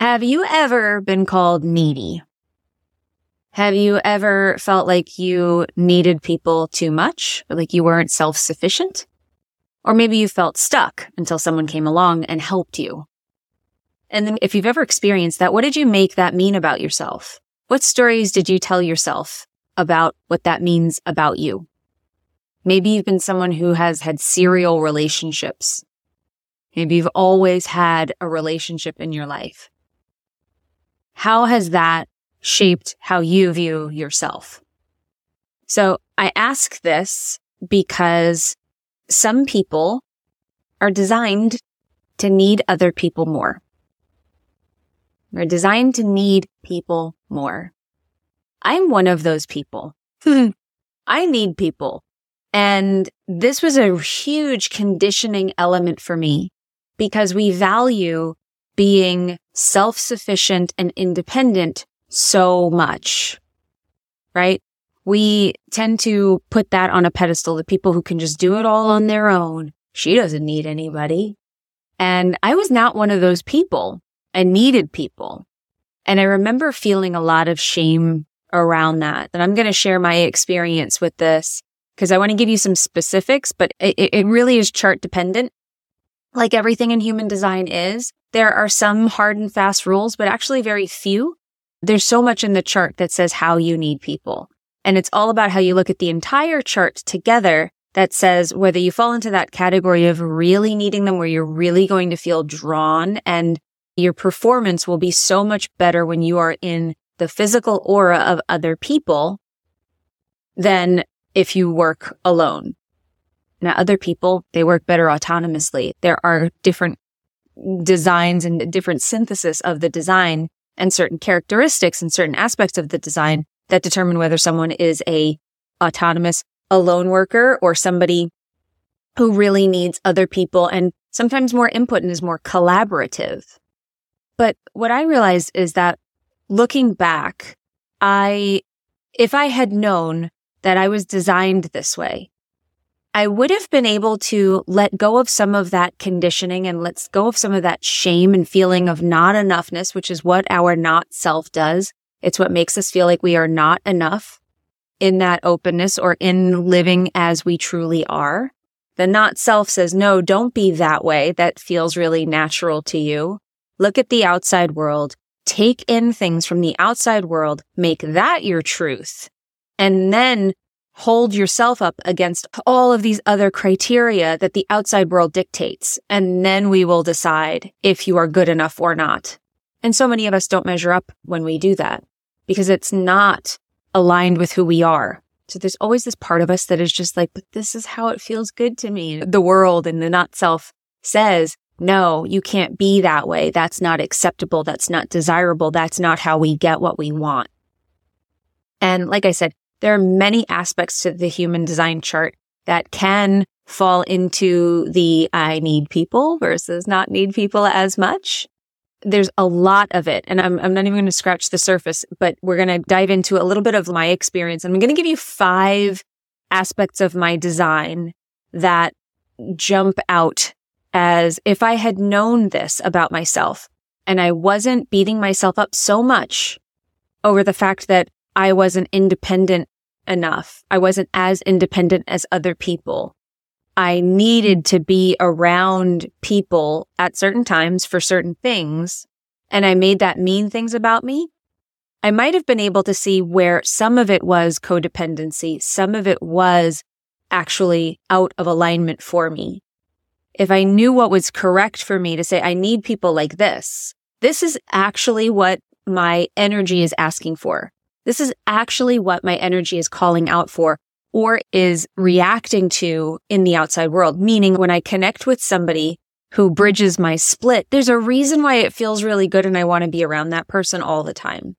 Have you ever been called needy? Have you ever felt like you needed people too much, like you weren't self-sufficient? Or maybe you felt stuck until someone came along and helped you. And then if you've ever experienced that, what did you make that mean about yourself? What stories did you tell yourself about what that means about you? Maybe you've been someone who has had serial relationships. Maybe you've always had a relationship in your life. How has that shaped how you view yourself? So I ask this because some people are designed to need other people more. They're designed to need people more. I'm one of those people. I need people. And this was a huge conditioning element for me because we value being self-sufficient and independent so much, right? We tend to put that on a pedestal, the people who can just do it all on their own. She doesn't need anybody. And I was not one of those people. I needed people. And I remember feeling a lot of shame around that. And I'm going to share my experience with this because I want to give you some specifics, but it, it really is chart dependent. Like everything in human design is, there are some hard and fast rules, but actually very few. There's so much in the chart that says how you need people. And it's all about how you look at the entire chart together that says whether you fall into that category of really needing them, where you're really going to feel drawn and your performance will be so much better when you are in the physical aura of other people than if you work alone. Now, other people, they work better autonomously. There are different designs and different synthesis of the design and certain characteristics and certain aspects of the design that determine whether someone is a autonomous alone worker or somebody who really needs other people and sometimes more input and is more collaborative. But what I realized is that looking back, I, if I had known that I was designed this way, I would have been able to let go of some of that conditioning and let go of some of that shame and feeling of not enoughness, which is what our not self does. It's what makes us feel like we are not enough in that openness or in living as we truly are. The not self says, no, don't be that way. That feels really natural to you. Look at the outside world. Take in things from the outside world. Make that your truth. And then hold yourself up against all of these other criteria that the outside world dictates. And then we will decide if you are good enough or not. And so many of us don't measure up when we do that because it's not aligned with who we are. So there's always this part of us that is just like, but this is how it feels good to me. The world and the not self says, no, you can't be that way. That's not acceptable. That's not desirable. That's not how we get what we want. And like I said, there are many aspects to the human design chart that can fall into the I need people versus not need people as much. There's a lot of it. And I'm, I'm not even going to scratch the surface, but we're going to dive into a little bit of my experience. I'm going to give you five aspects of my design that jump out as if I had known this about myself and I wasn't beating myself up so much over the fact that I was an independent enough. I wasn't as independent as other people. I needed to be around people at certain times for certain things. And I made that mean things about me. I might have been able to see where some of it was codependency. Some of it was actually out of alignment for me. If I knew what was correct for me to say, I need people like this, this is actually what my energy is asking for. This is actually what my energy is calling out for or is reacting to in the outside world. Meaning when I connect with somebody who bridges my split, there's a reason why it feels really good and I want to be around that person all the time.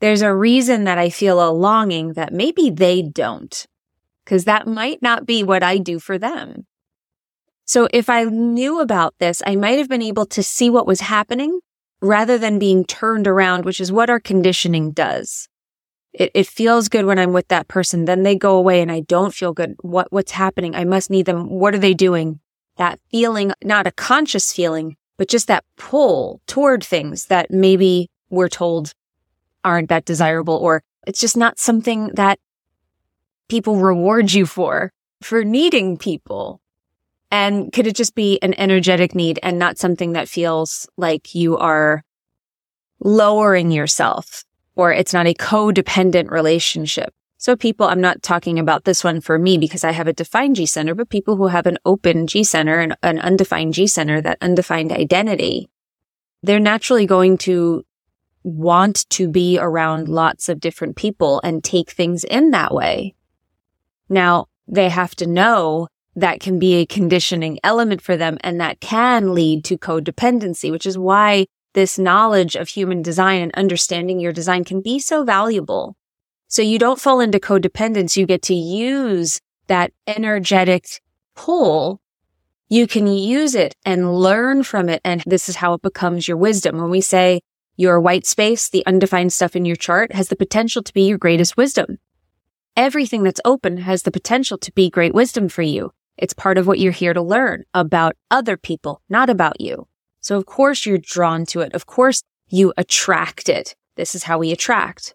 There's a reason that I feel a longing that maybe they don't, because that might not be what I do for them. So if I knew about this, I might have been able to see what was happening rather than being turned around, which is what our conditioning does. It, it feels good when I'm with that person. Then they go away and I don't feel good. What, what's happening? I must need them. What are they doing? That feeling, not a conscious feeling, but just that pull toward things that maybe we're told aren't that desirable or it's just not something that people reward you for, for needing people. And could it just be an energetic need and not something that feels like you are lowering yourself or it's not a codependent relationship? So people, I'm not talking about this one for me because I have a defined G center, but people who have an open G center and an undefined G center, that undefined identity, they're naturally going to want to be around lots of different people and take things in that way. Now they have to know that can be a conditioning element for them and that can lead to codependency, which is why this knowledge of human design and understanding your design can be so valuable. So you don't fall into codependence. You get to use that energetic pull. You can use it and learn from it. And this is how it becomes your wisdom. When we say your white space, the undefined stuff in your chart has the potential to be your greatest wisdom. Everything that's open has the potential to be great wisdom for you. It's part of what you're here to learn about other people, not about you. So of course you're drawn to it. Of course you attract it. This is how we attract.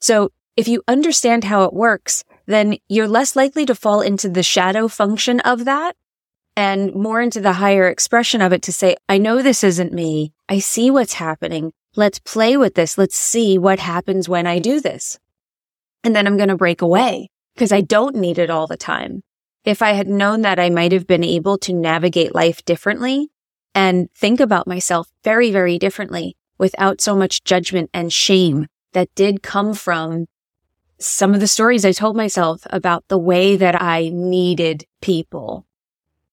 So if you understand how it works, then you're less likely to fall into the shadow function of that and more into the higher expression of it to say, I know this isn't me. I see what's happening. Let's play with this. Let's see what happens when I do this. And then I'm going to break away because I don't need it all the time. If I had known that I might have been able to navigate life differently and think about myself very, very differently without so much judgment and shame that did come from some of the stories I told myself about the way that I needed people.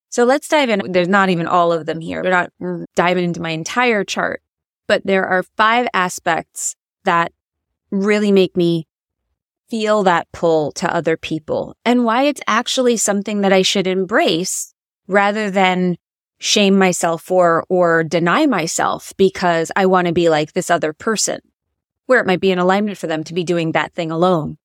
So let's dive in. There's not even all of them here. We're not diving into my entire chart, but there are five aspects that really make me feel that pull to other people and why it's actually something that I should embrace rather than shame myself for or deny myself because I want to be like this other person where it might be an alignment for them to be doing that thing alone.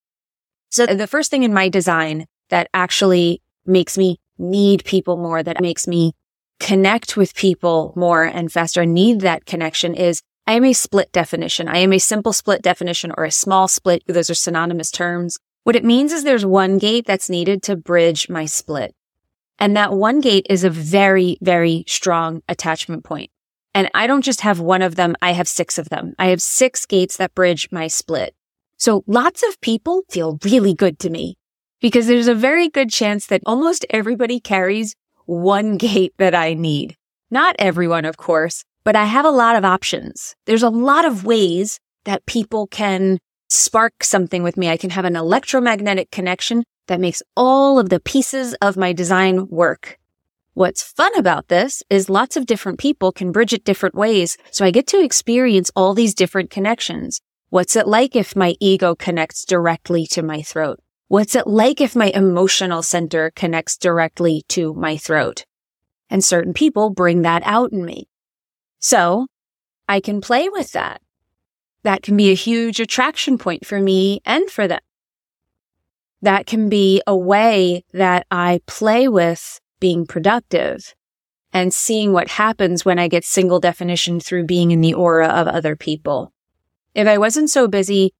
So the first thing in my design that actually makes me need people more, that makes me connect with people more and faster, need that connection is I am a split definition. I am a simple split definition or a small split. Those are synonymous terms. What it means is there's one gate that's needed to bridge my split. And that one gate is a very, very strong attachment point. And I don't just have one of them. I have six of them. I have six gates that bridge my split. So lots of people feel really good to me because there's a very good chance that almost everybody carries one gate that I need. Not everyone, of course, but I have a lot of options. There's a lot of ways that people can spark something with me. I can have an electromagnetic connection that makes all of the pieces of my design work. What's fun about this is lots of different people can bridge it different ways. So I get to experience all these different connections. What's it like if my ego connects directly to my throat? What's it like if my emotional center connects directly to my throat? And certain people bring that out in me. So I can play with that. That can be a huge attraction point for me and for them. That can be a way that I play with being productive and seeing what happens when I get single definition through being in the aura of other people. If I wasn't so busy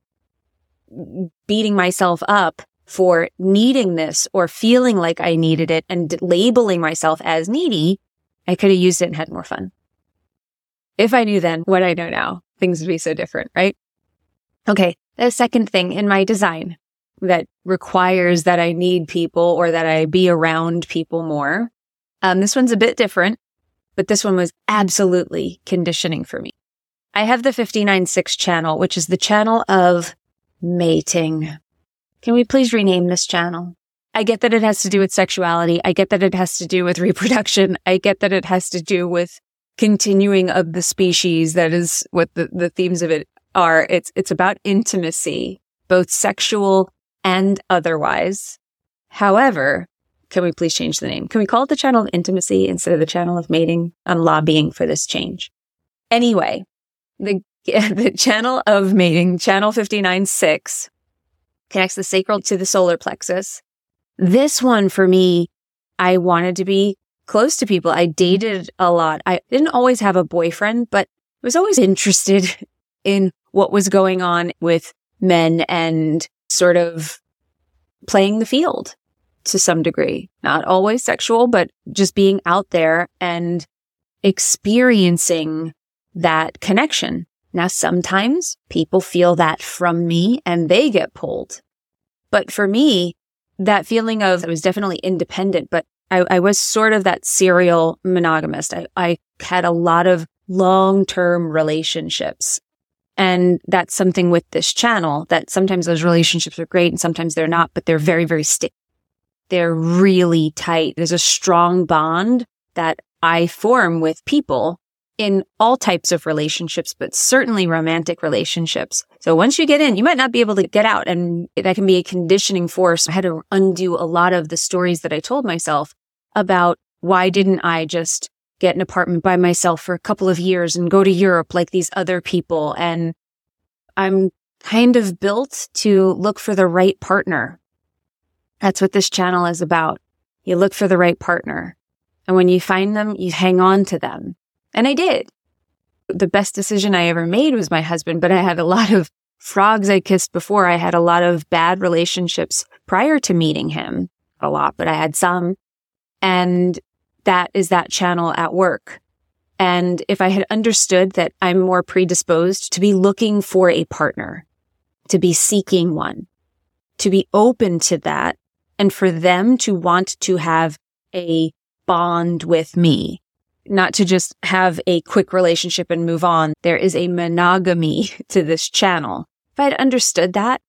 beating myself up for needing this or feeling like I needed it and labeling myself as needy, I could have used it and had more fun. If I knew then what I know now, things would be so different, right? Okay. The second thing in my design that requires that I need people or that I be around people more. Um, this one's a bit different, but this one was absolutely conditioning for me. I have the 596 channel, which is the channel of mating. Can we please rename this channel? I get that it has to do with sexuality. I get that it has to do with reproduction. I get that it has to do with continuing of the species. That is what the, the themes of it are. It's, it's about intimacy, both sexual and otherwise. However, can we please change the name? Can we call it the channel of intimacy instead of the channel of mating? I'm lobbying for this change. Anyway, the, the channel of mating, channel 59.6 connects the sacral to the solar plexus. This one for me, I wanted to be close to people. I dated a lot. I didn't always have a boyfriend, but was always interested in what was going on with men and sort of playing the field to some degree. Not always sexual, but just being out there and experiencing that connection. Now, sometimes people feel that from me and they get pulled. But for me, that feeling of I was definitely independent, but I, I was sort of that serial monogamist. I, I had a lot of long-term relationships. And that's something with this channel that sometimes those relationships are great and sometimes they're not, but they're very, very sticky. They're really tight. There's a strong bond that I form with people in all types of relationships, but certainly romantic relationships. So once you get in, you might not be able to get out and that can be a conditioning force. I had to undo a lot of the stories that I told myself about why didn't I just get an apartment by myself for a couple of years and go to Europe like these other people. And I'm kind of built to look for the right partner. That's what this channel is about. You look for the right partner. And when you find them, you hang on to them. And I did. The best decision I ever made was my husband, but I had a lot of frogs I kissed before. I had a lot of bad relationships prior to meeting him. A lot, but I had some. And that is that channel at work. And if I had understood that I'm more predisposed to be looking for a partner, to be seeking one, to be open to that, and for them to want to have a bond with me, not to just have a quick relationship and move on. There is a monogamy to this channel. If I'd understood that,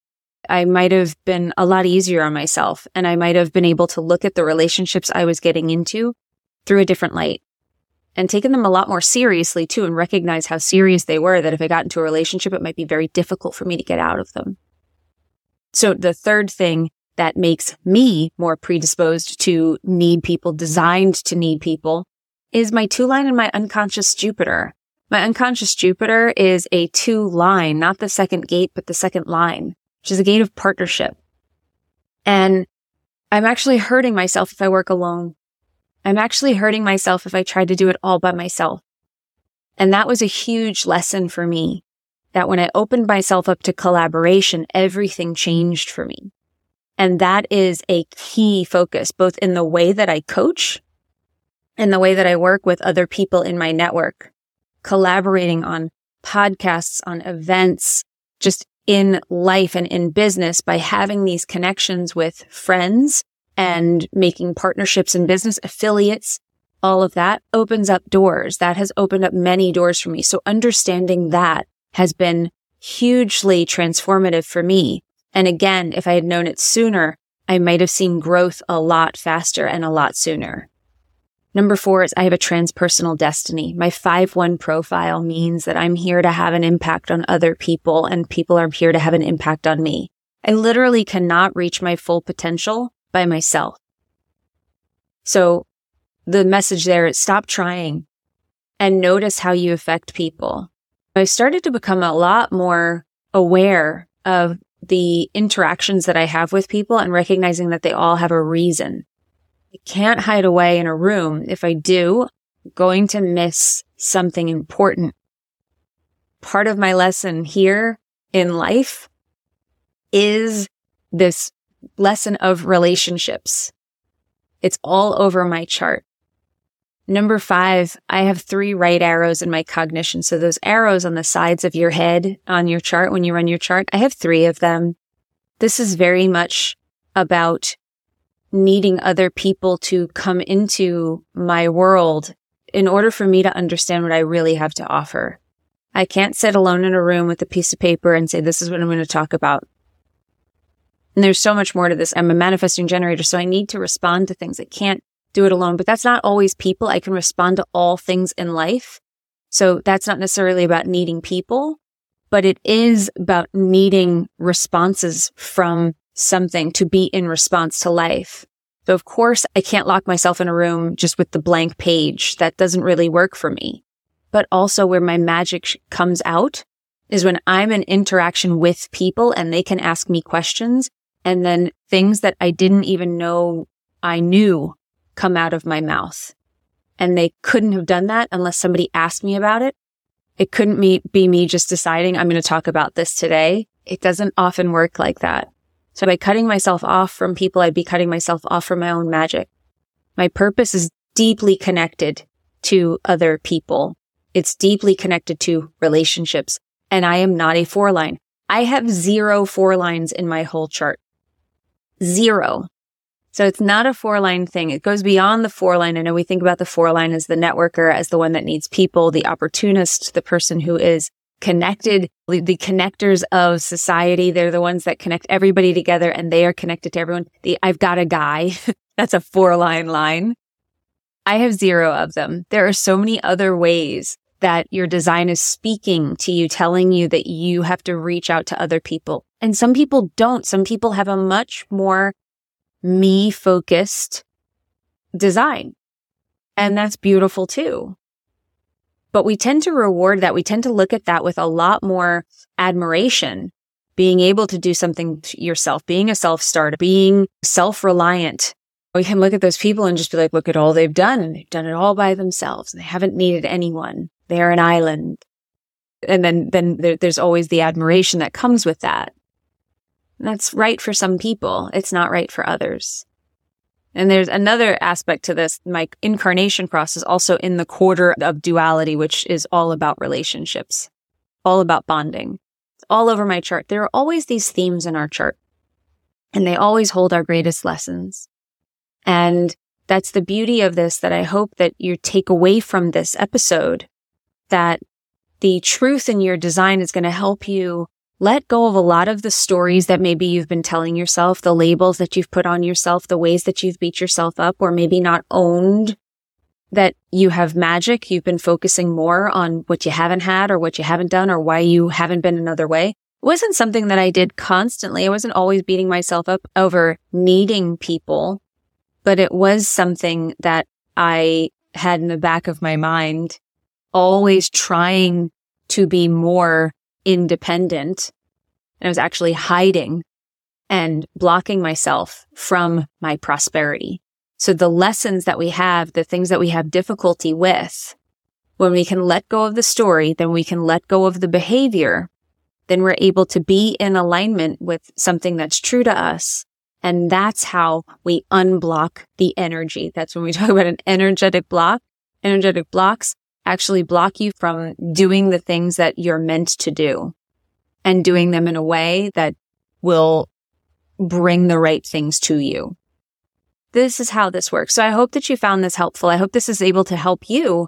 I might have been a lot easier on myself and I might have been able to look at the relationships I was getting into through a different light and taken them a lot more seriously too and recognize how serious they were that if I got into a relationship, it might be very difficult for me to get out of them. So the third thing that makes me more predisposed to need people, designed to need people, is my two line and my unconscious Jupiter. My unconscious Jupiter is a two line, not the second gate, but the second line, which is a gate of partnership. And I'm actually hurting myself if I work alone. I'm actually hurting myself if I try to do it all by myself. And that was a huge lesson for me that when I opened myself up to collaboration, everything changed for me. And that is a key focus, both in the way that I coach and the way that I work with other people in my network, collaborating on podcasts, on events, just in life and in business by having these connections with friends and making partnerships and business, affiliates, all of that opens up doors. That has opened up many doors for me. So understanding that has been hugely transformative for me. And again, if I had known it sooner, I might have seen growth a lot faster and a lot sooner. Number four is I have a transpersonal destiny. My 5-1 profile means that I'm here to have an impact on other people and people are here to have an impact on me. I literally cannot reach my full potential by myself. So the message there is stop trying and notice how you affect people. I started to become a lot more aware of the interactions that I have with people and recognizing that they all have a reason. I can't hide away in a room. If I do, I'm going to miss something important. Part of my lesson here in life is this lesson of relationships. It's all over my chart. Number five, I have three right arrows in my cognition. So those arrows on the sides of your head on your chart, when you run your chart, I have three of them. This is very much about needing other people to come into my world in order for me to understand what I really have to offer. I can't sit alone in a room with a piece of paper and say, this is what I'm going to talk about. And there's so much more to this. I'm a manifesting generator, so I need to respond to things. I can't do it alone, but that's not always people. I can respond to all things in life. So that's not necessarily about needing people, but it is about needing responses from something to be in response to life. So of course I can't lock myself in a room just with the blank page. That doesn't really work for me. But also where my magic comes out is when I'm in interaction with people and they can ask me questions and then things that I didn't even know I knew come out of my mouth. And they couldn't have done that unless somebody asked me about it. It couldn't be me just deciding I'm going to talk about this today. It doesn't often work like that. So by cutting myself off from people, I'd be cutting myself off from my own magic. My purpose is deeply connected to other people. It's deeply connected to relationships. And I am not a four line. I have zero four lines in my whole chart. Zero. So it's not a four line thing. It goes beyond the four line. I know we think about the four line as the networker, as the one that needs people, the opportunist, the person who is connected, the connectors of society. They're the ones that connect everybody together and they are connected to everyone. The I've got a guy. That's a four line line. I have zero of them. There are so many other ways that your design is speaking to you, telling you that you have to reach out to other people. And some people don't. Some people have a much more me focused design. And that's beautiful too. But we tend to reward that. We tend to look at that with a lot more admiration, being able to do something yourself, being a self starter, being self reliant. We can look at those people and just be like, look at all they've done and they've done it all by themselves and they haven't needed anyone. They're an island. And then, then there, there's always the admiration that comes with that. That's right for some people. It's not right for others. And there's another aspect to this. My incarnation process also in the quarter of duality, which is all about relationships, all about bonding. It's all over my chart. There are always these themes in our chart and they always hold our greatest lessons. And that's the beauty of this that I hope that you take away from this episode that the truth in your design is going to help you let go of a lot of the stories that maybe you've been telling yourself, the labels that you've put on yourself, the ways that you've beat yourself up, or maybe not owned that you have magic. You've been focusing more on what you haven't had or what you haven't done or why you haven't been another way. It wasn't something that I did constantly. I wasn't always beating myself up over needing people, but it was something that I had in the back of my mind, always trying to be more independent. And I was actually hiding and blocking myself from my prosperity. So the lessons that we have, the things that we have difficulty with, when we can let go of the story, then we can let go of the behavior, then we're able to be in alignment with something that's true to us. And that's how we unblock the energy. That's when we talk about an energetic block. Energetic blocks actually block you from doing the things that you're meant to do and doing them in a way that will bring the right things to you. This is how this works. So I hope that you found this helpful. I hope this is able to help you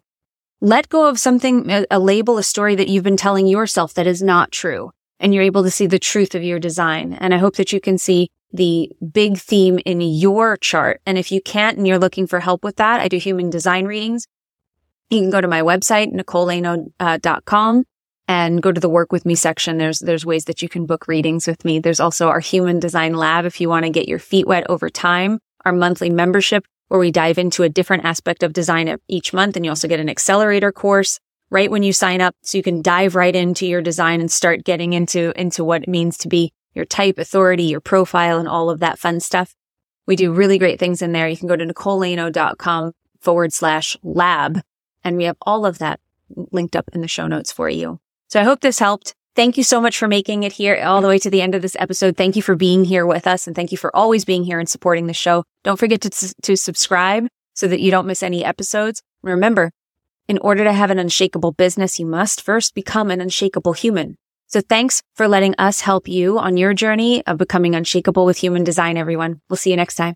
let go of something, a label, a story that you've been telling yourself that is not true. And you're able to see the truth of your design. And I hope that you can see the big theme in your chart. And if you can't and you're looking for help with that, I do human design readings. You can go to my website, nicolelaino.com uh, and go to the work with me section. There's, there's ways that you can book readings with me. There's also our human design lab. If you want to get your feet wet over time, our monthly membership where we dive into a different aspect of design each month. And you also get an accelerator course right when you sign up. So you can dive right into your design and start getting into, into what it means to be your type, authority, your profile, and all of that fun stuff. We do really great things in there. You can go to nicolelaino.com forward slash lab and we have all of that linked up in the show notes for you. So I hope this helped. Thank you so much for making it here all the way to the end of this episode. Thank you for being here with us and thank you for always being here and supporting the show. Don't forget to, to subscribe so that you don't miss any episodes. Remember, in order to have an unshakable business, you must first become an unshakable human. So thanks for letting us help you on your journey of becoming unshakable with human design, everyone. We'll see you next time.